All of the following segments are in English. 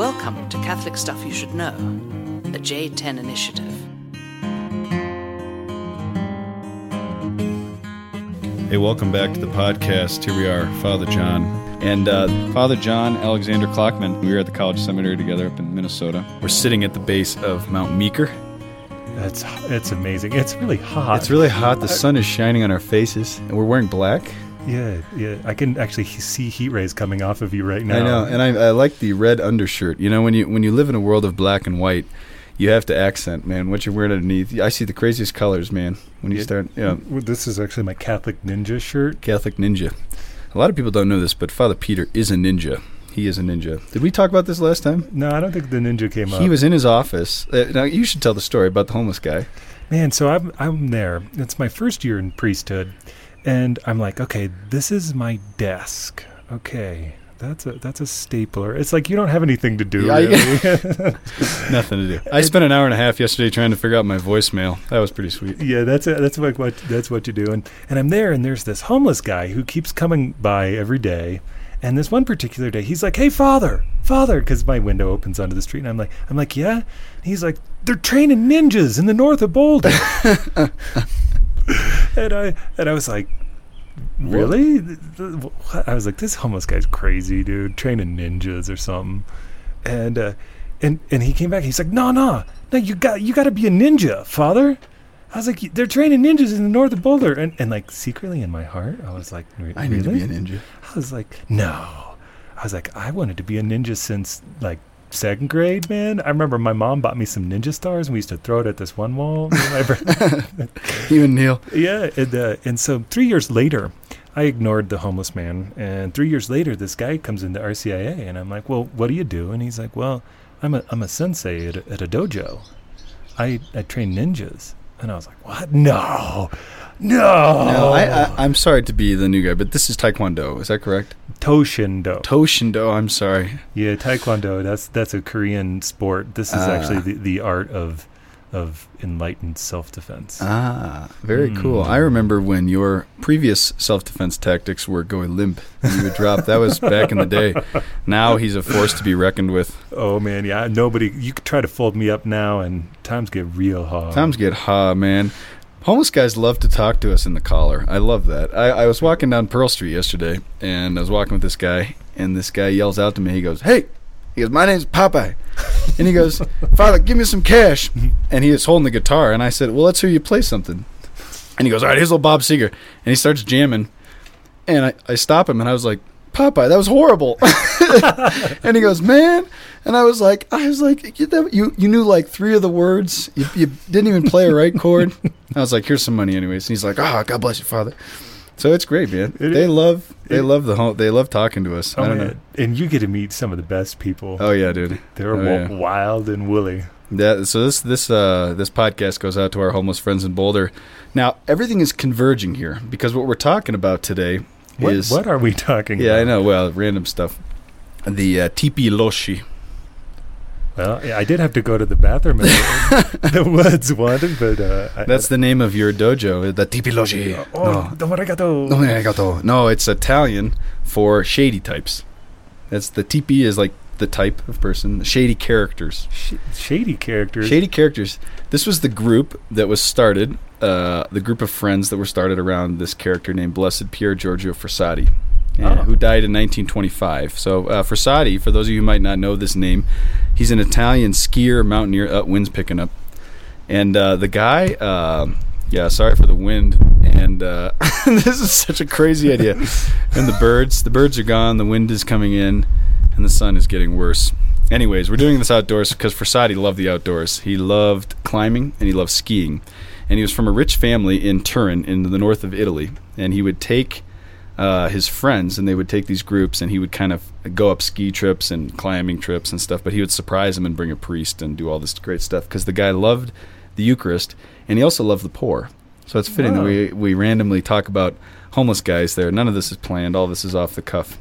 Welcome to Catholic Stuff You Should Know, the J10 Initiative. Hey, welcome back to the podcast. Here we are, Father John. And uh, Father John Alexander Clockman, we were at the college seminary together up in Minnesota. We're sitting at the base of Mount Meeker. That's it's amazing. It's really hot. It's really hot. The sun is shining on our faces, and we're wearing black. Yeah, yeah. I can actually see heat rays coming off of you right now. I know, and I, I like the red undershirt. You know, when you when you live in a world of black and white, you have to accent, man. What you're wearing underneath. I see the craziest colors, man. When you Yeah. start, you know, Well, This is actually my Catholic ninja shirt. Catholic ninja. A lot of people don't know this, but Father Peter is a ninja. He is a ninja. Did we talk about this last time? No, I don't think the ninja came up. He was in his office. Uh, now you should tell the story about the homeless guy. Man, so I'm I'm there. It's my first year in priesthood, and I'm like, okay, this is my desk. Okay, that's a that's a stapler. It's like you don't have anything to do. Yeah, really. Nothing to do. I spent an hour and a half yesterday trying to figure out my voicemail. That was pretty sweet. Yeah, that's it. That's what, what that's what you do. And and I'm there, and there's this homeless guy who keeps coming by every day. And this one particular day, he's like, "Hey, father, father," because my window opens onto the street, and I'm like, "I'm like, yeah." And he's like, "They're training ninjas in the north of Boulder." and I and I was like, "Really?" What? I was like, "This homeless guy's crazy, dude. Training ninjas or something." And uh, and and he came back. He's like, "No, no, no. You got you got to be a ninja, father." I was like, "They're training ninjas in the north of Boulder," and and like secretly in my heart, I was like, "Re- I need to be a ninja. I was like, "No." I was like, "I wanted to be a ninja since like." Second grade, man. I remember my mom bought me some ninja stars, and we used to throw it at this one wall. me and my bro- You and Neil. yeah, and, uh, and so three years later, I ignored the homeless man, and three years later, this guy comes into RCIA, and I'm like, "Well, what do you do?" And he's like, "Well, I'm a I'm a sensei at a, at a dojo. I I train ninjas." And I was like, "What? No, no, No, I, I, I'm sorry to be the new guy, but this is Taekwondo. Is that correct? To-Shin Do. Toshindo. I'm sorry. yeah, Taekwondo. That's that's a Korean sport. This is Ah. actually the, the art of of enlightened self defense. Ah, very cool. Mm. I remember when your previous self-defense tactics were going limp. and You would drop. That was back in the day. Now he's a force to be reckoned with. Oh man, yeah. Nobody. You could try to fold me up now, and times get real hard. Times get hard, man. Homeless guys love to talk to us in the collar. I love that. I, I was walking down Pearl Street yesterday, and I was walking with this guy, and this guy yells out to me. He goes, "Hey!" He goes, "My name's Popeye," and he goes, "Father, give me some cash." And he was holding the guitar, and I said, "Well, let's hear you play something." And he goes, "All right, here's little Bob Seger," and he starts jamming, and I, I stop him, and I was like, "Popeye, that was horrible." and he goes, "Man," and I was like, "I was like, you you, you knew like three of the words. You, you didn't even play a right chord." I was like, "Here's some money, anyways." And he's like, "Oh, God bless you, Father." So it's great, man. It they love they it- love the home. They love talking to us. Oh, I don't man. know. And you get to meet some of the best people. Oh yeah, dude. They're oh, yeah. wild and woolly. Yeah, so this this uh this podcast goes out to our homeless friends in Boulder. Now everything is converging here because what we're talking about today What, is what are we talking yeah I know well random stuff. The uh, tipi loschi. Well, yeah, I did have to go to the bathroom in the, woods one, but uh, I- That's the name of your dojo. The tipi loschi. oh, arigato. No, arigato. No, it's Italian for shady types. That's the tipi is like the type of person. Shady characters. Sh- shady characters. Shady characters. This was the group that was started, uh, the group of friends that were started around this character named Blessed Pier Giorgio Frassati, uh, Oh. who died in 1925. So uh, Frassati, for those of you who might not know this name, he's an Italian skier, mountaineer. Uh, wind's picking up, and uh, the guy. Uh, yeah, sorry for the wind. And uh, this is such a crazy idea. And the birds, the birds are gone. The wind is coming in, and the sun is getting worse. Anyways, we're doing this outdoors because Frassati loved the outdoors. He loved climbing and he loved skiing. And he was from a rich family in Turin, in the north of Italy. And he would take uh, his friends, and they would take these groups, and he would kind of go up ski trips and climbing trips and stuff. But he would surprise them and bring a priest and do all this great stuff because the guy loved the Eucharist and he also loved the poor. So it's fitting that we we randomly talk about homeless guys there. None of this is planned. All this is off the cuff.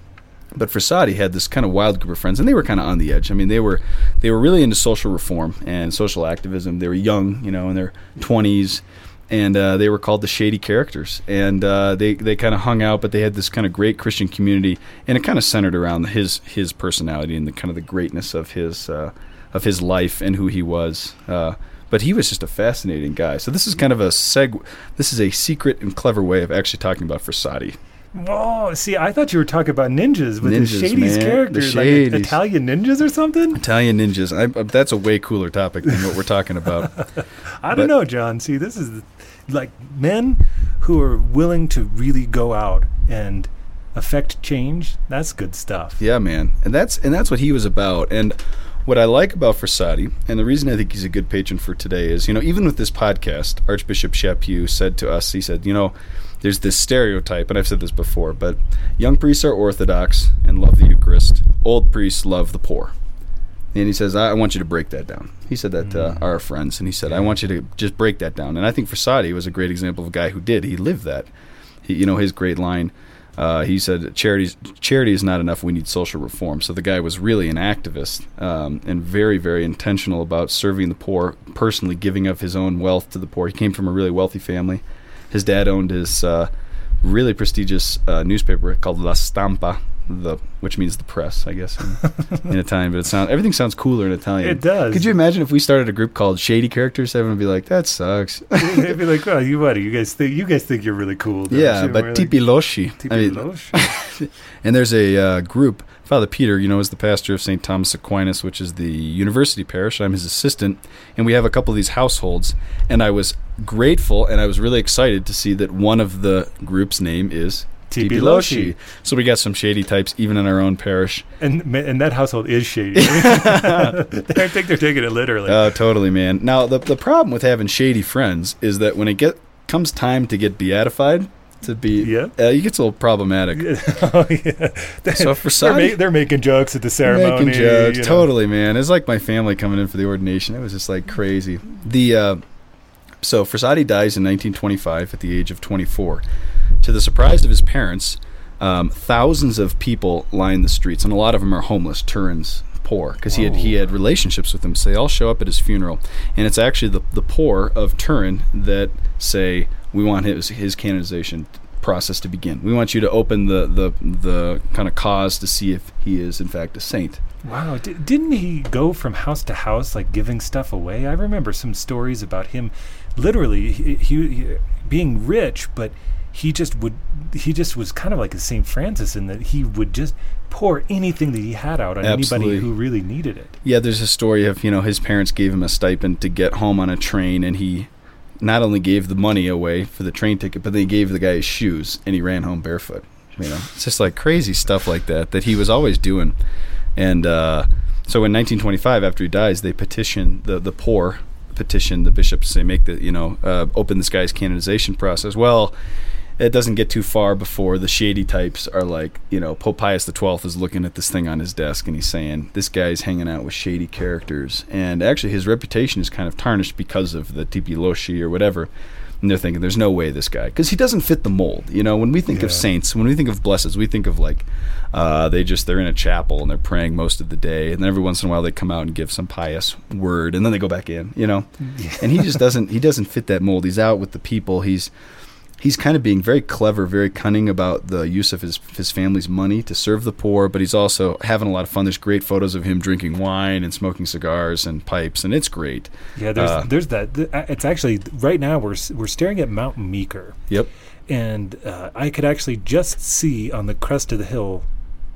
But Frassati had this kind of wild group of friends, and they were kind of on the edge. I mean, they were they were really into social reform and social activism. They were young, you know, in their twenties, and uh, they were called the Shady Characters, and uh, they they kind of hung out, but they had this kind of great Christian community, and it kind of centered around his his personality and the kind of the greatness of his uh, of his life and who he was. Uh, but he was just a fascinating guy. So this is kind of a seg. This is a secret and clever way of actually talking about Frassati. Whoa! See, I thought you were talking about ninjas with Ninjas, the Shady's man. characters, The like Italian ninjas or something. Italian ninjas. I, uh, that's a way cooler topic than what we're talking about. I But- don't know, John. See, this is like men who are willing to really go out and affect change. That's good stuff. Yeah, man, and that's and that's what he was about. And what I like about Frassati, and the reason I think he's a good patron for today is, you know, even with this podcast, Archbishop Chaput said to us, he said, you know, there's this stereotype, and I've said this before, but young priests are Orthodox and love the Eucharist. Old priests love the poor. And he says, I, want you to break that down. He said that to our friends, and he said, I want you to just break that down. And I think Frassati was a great example of a guy who did. He lived that. He, you know, his great line. Uh, he said, "Charity's charity is not enough. We need social reform." So the guy was really an activist um, and very, very intentional about serving the poor, personally giving of his own wealth to the poor. He came from a really wealthy family. His dad owned his uh, really prestigious uh, newspaper called La Stampa, the which means the press, I guess, in, in Italian. But it sounds everything sounds cooler in Italian. It does. Could you imagine if we started a group called Shady Characters? Everyone would be like, "That sucks." They'd be like, "Oh, you what? You guys think you guys think you're really cool?" yeah, you?" but We're like, Tipi Loschi. I mean, And there's a uh, group. Father Peter, you know, is the pastor of St. Thomas Aquinas, which is the university parish. I'm his assistant, and we have a couple of these households. And I was grateful, and I was really excited to see that one of the group's name is Tipi Loschi. So we got some shady types even in our own parish. and and that household is shady. I think they're taking it literally. Oh, totally, man. Now the the problem with having shady friends is that when it get comes time to get beatified, to be Yeah. uh, it gets a little problematic. oh yeah. So for they're, ma- they're making jokes at the ceremony. Making jokes, you know. totally, man. It's like my family coming in for the ordination. It was just like crazy. The uh, so Frassati dies in 1925 at the age of 24. To the surprise of his parents, um, thousands of people line the streets, and a lot of them are homeless. Turin's poor because he had he had relationships with them, so they all show up at his funeral, and it's actually the the poor of Turin that say we want his his canonization process to begin. We want you to open the the the kind of cause to see if he is in fact a saint. Wow, di- didn't he go from house to house like giving stuff away? I remember some stories about him literally he, he, he- being rich, but he just would he just was kind of like a St. Francis in that he would just pour anything that he had out on Absolutely. anybody who really needed it. Yeah, there's a story of you know his parents gave him a stipend to get home on a train, and he not only gave the money away for the train ticket, but they gave the guy his shoes, and he ran home barefoot. You know, it's just like crazy stuff like that that he was always doing. And uh, so in 1925, after he dies, they petition the the poor petition the bishops say make the you know uh, open this guy's canonization process. Well. It doesn't get too far before the shady types are like, you know, Pope Pius XII is looking at this thing on his desk and he's saying, this guy's hanging out with shady characters. And actually, his reputation is kind of tarnished because of the Tipi Loschi or whatever. And they're thinking, there's no way this guy, because he doesn't fit the mold. You know, when we think of saints, when we think of blesseds, we think of like, uh, they just, they're in a chapel and they're praying most of the day. And then every once in a while they come out and give some pious word and then they go back in, you know? and he just doesn't, he doesn't fit that mold. He's out with the people. He's, he's kind of being very clever, very cunning about the use of his his family's money to serve the poor, but he's also having a lot of fun. There's great photos of him drinking wine and smoking cigars and pipes, and it's great. Yeah, there's Uh, there's that. uh, It's actually right now we're we're staring at Mount Meeker, Yep. and uh, I could actually just see on the crest of the hill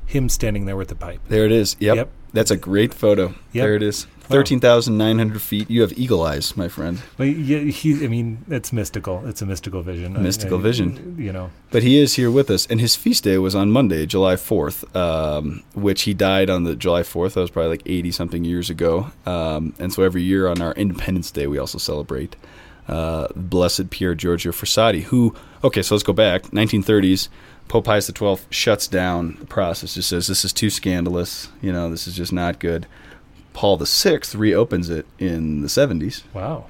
him standing there with the pipe. There it is. Yep. Yep. That's a great photo. Yep. There it is. Wow. 13,900 feet. You have eagle eyes, my friend. But yeah, he. I mean, it's mystical. It's a mystical vision. I- Mystical I- vision. You know. But he is here with us, and his feast day was on Monday, July 4th, um, which he died on the July 4th. That was probably like 80 something years ago. Um, and so every year on our Independence Day, we also celebrate uh, Blessed Pier Giorgio Frassati, who, okay, so let's go back. 1930s, Pope Pius XII shuts down the process, just says this is too scandalous. You know, this is just not good. Paul VI reopens it in the 70s, Wow.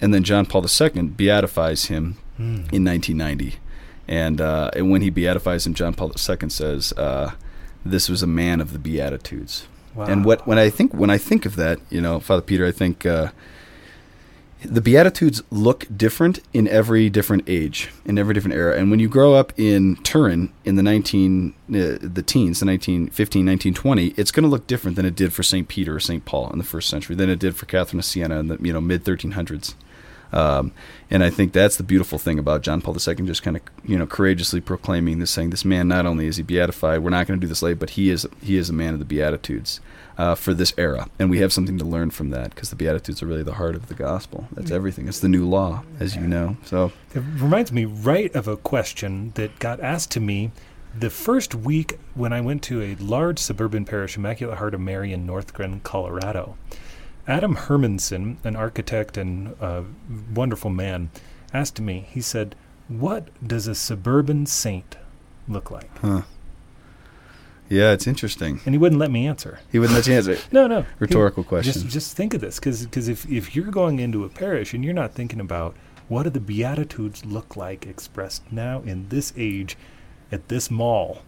and then John Paul II beatifies him Hmm. in 1990. And, uh, and when he beatifies him, John Paul II says, uh, "This was a man of the Beatitudes." Wow. And what when I think when I think of that, you know, Father Peter, I think uh, the Beatitudes look different in every different age, in every different era. And when you grow up in Turin in the 19, uh, the teens, the 1915, 1920, it's going to look different than it did for St. Peter or St. Paul in the first century, than it did for Catherine of Siena in the you know mid 1300s. Um, and I think that's the beautiful thing about John Paul II, just kind of you know courageously proclaiming this, saying this man not only is he beatified, we're not going to do this late, but he is he is a man of the Beatitudes uh, for this era, and we have something to learn from that because the Beatitudes are really the heart of the gospel. That's everything. It's the new law, as you know. So It reminds me right of a question that got asked to me the first week when I went to a large suburban parish, Immaculate Heart of Mary in Northglenn, Colorado. Adam Hermanson, an architect and uh, wonderful man, asked me, he said, What does a suburban saint look like? Huh. yeah, it's interesting. And he wouldn't let me answer. He wouldn't let you answer. No, no. Rhetorical He- question. Just, just think of this, because if, if you're going into a parish and you're not thinking about what do the Beatitudes look like expressed now in this age, at this mall,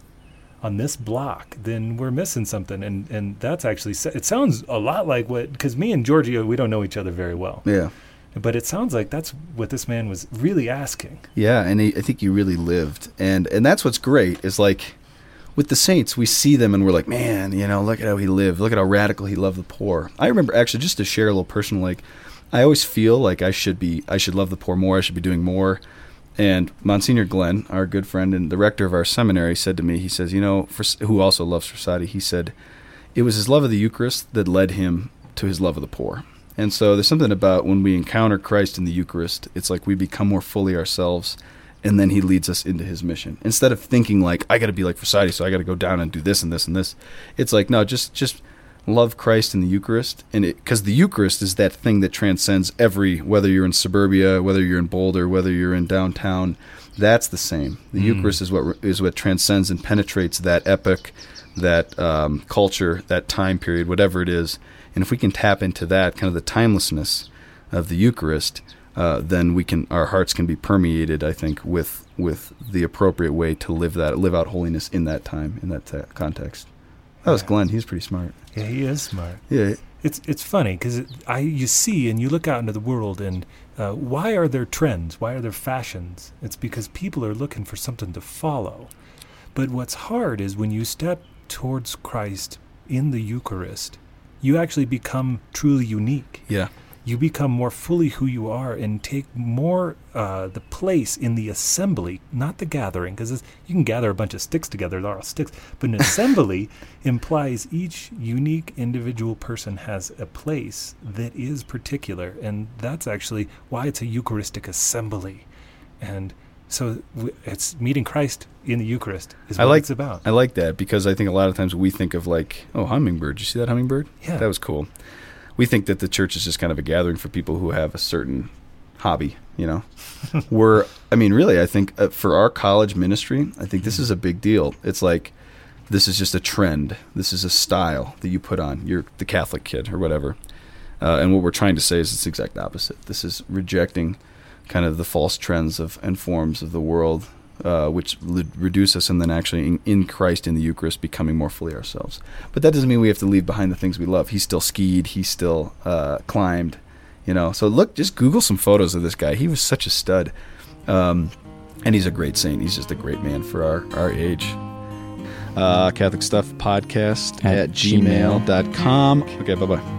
on this block, then we're missing something. And, and that's actually, it sounds a lot like what, because me and Giorgio, we don't know each other very well. Yeah. But it sounds like that's what this man was really asking. Yeah, and he, I think he really lived, and and that's what's great is like with the saints, we see them and we're like, man, you know, look at how he lived, look at how radical he loved the poor. I remember actually just to share a little personal, like I always feel like I should be, I should love the poor more, I should be doing more. And Monsignor Glenn, our good friend and the rector of our seminary, said to me, he says, you know, for, who also loves society, he said, it was his love of the Eucharist that led him to his love of the poor. And so there's something about when we encounter Christ in the Eucharist, it's like we become more fully ourselves, and then he leads us into his mission. Instead of thinking like I got to be like Frassati, so I got to go down and do this and this and this, it's like no, just just love Christ in the Eucharist, and because the Eucharist is that thing that transcends every whether you're in suburbia, whether you're in Boulder, whether you're in downtown, that's the same. The Eucharist is what is what transcends and penetrates that epoch, that um, culture, that time period, whatever it is. And if we can tap into that kind of the timelessness of the Eucharist, uh, then we can our hearts can be permeated. I think with with the appropriate way to live that live out holiness in that time in that ta- context. That was Glenn. He's pretty smart. Yeah, he is smart. Yeah, It's it's funny because I you see and you look out into the world and uh, why are there trends? Why are there fashions? It's because people are looking for something to follow. But what's hard is when you step towards Christ in the Eucharist, you actually become truly unique. yeah, You become more fully who you are and take more uh, the place in the assembly, not the gathering, because you can gather a bunch of sticks together, they're all sticks. But an assembly implies each unique individual person has a place that is particular, and that's actually why it's a Eucharistic assembly. And so it's meeting Christ in the Eucharist is what I like it's about. I like that because I think a lot of times we think of like, oh, hummingbird. Did you see that hummingbird? Yeah. that was cool. We think that the church is just kind of a gathering for people who have a certain hobby. You know, we're. I mean, really, I think uh, for our college ministry, I think this is a big deal. It's like this is just a trend. This is a style that you put on. You're the Catholic kid or whatever. Uh, and what we're trying to say is it's the exact opposite. This is rejecting kind of the false trends of and forms of the world, uh, which l- reduce us, and then actually in, in Christ in the Eucharist becoming more fully ourselves. But that doesn't mean we have to leave behind the things we love. He still skied. He still uh, climbed. You know. So look, just Google some photos of this guy. He was such a stud, um, and he's a great saint. He's just a great man for our our age. Uh, Catholic Stuff Podcast At at gmail.com. Okay, bye bye.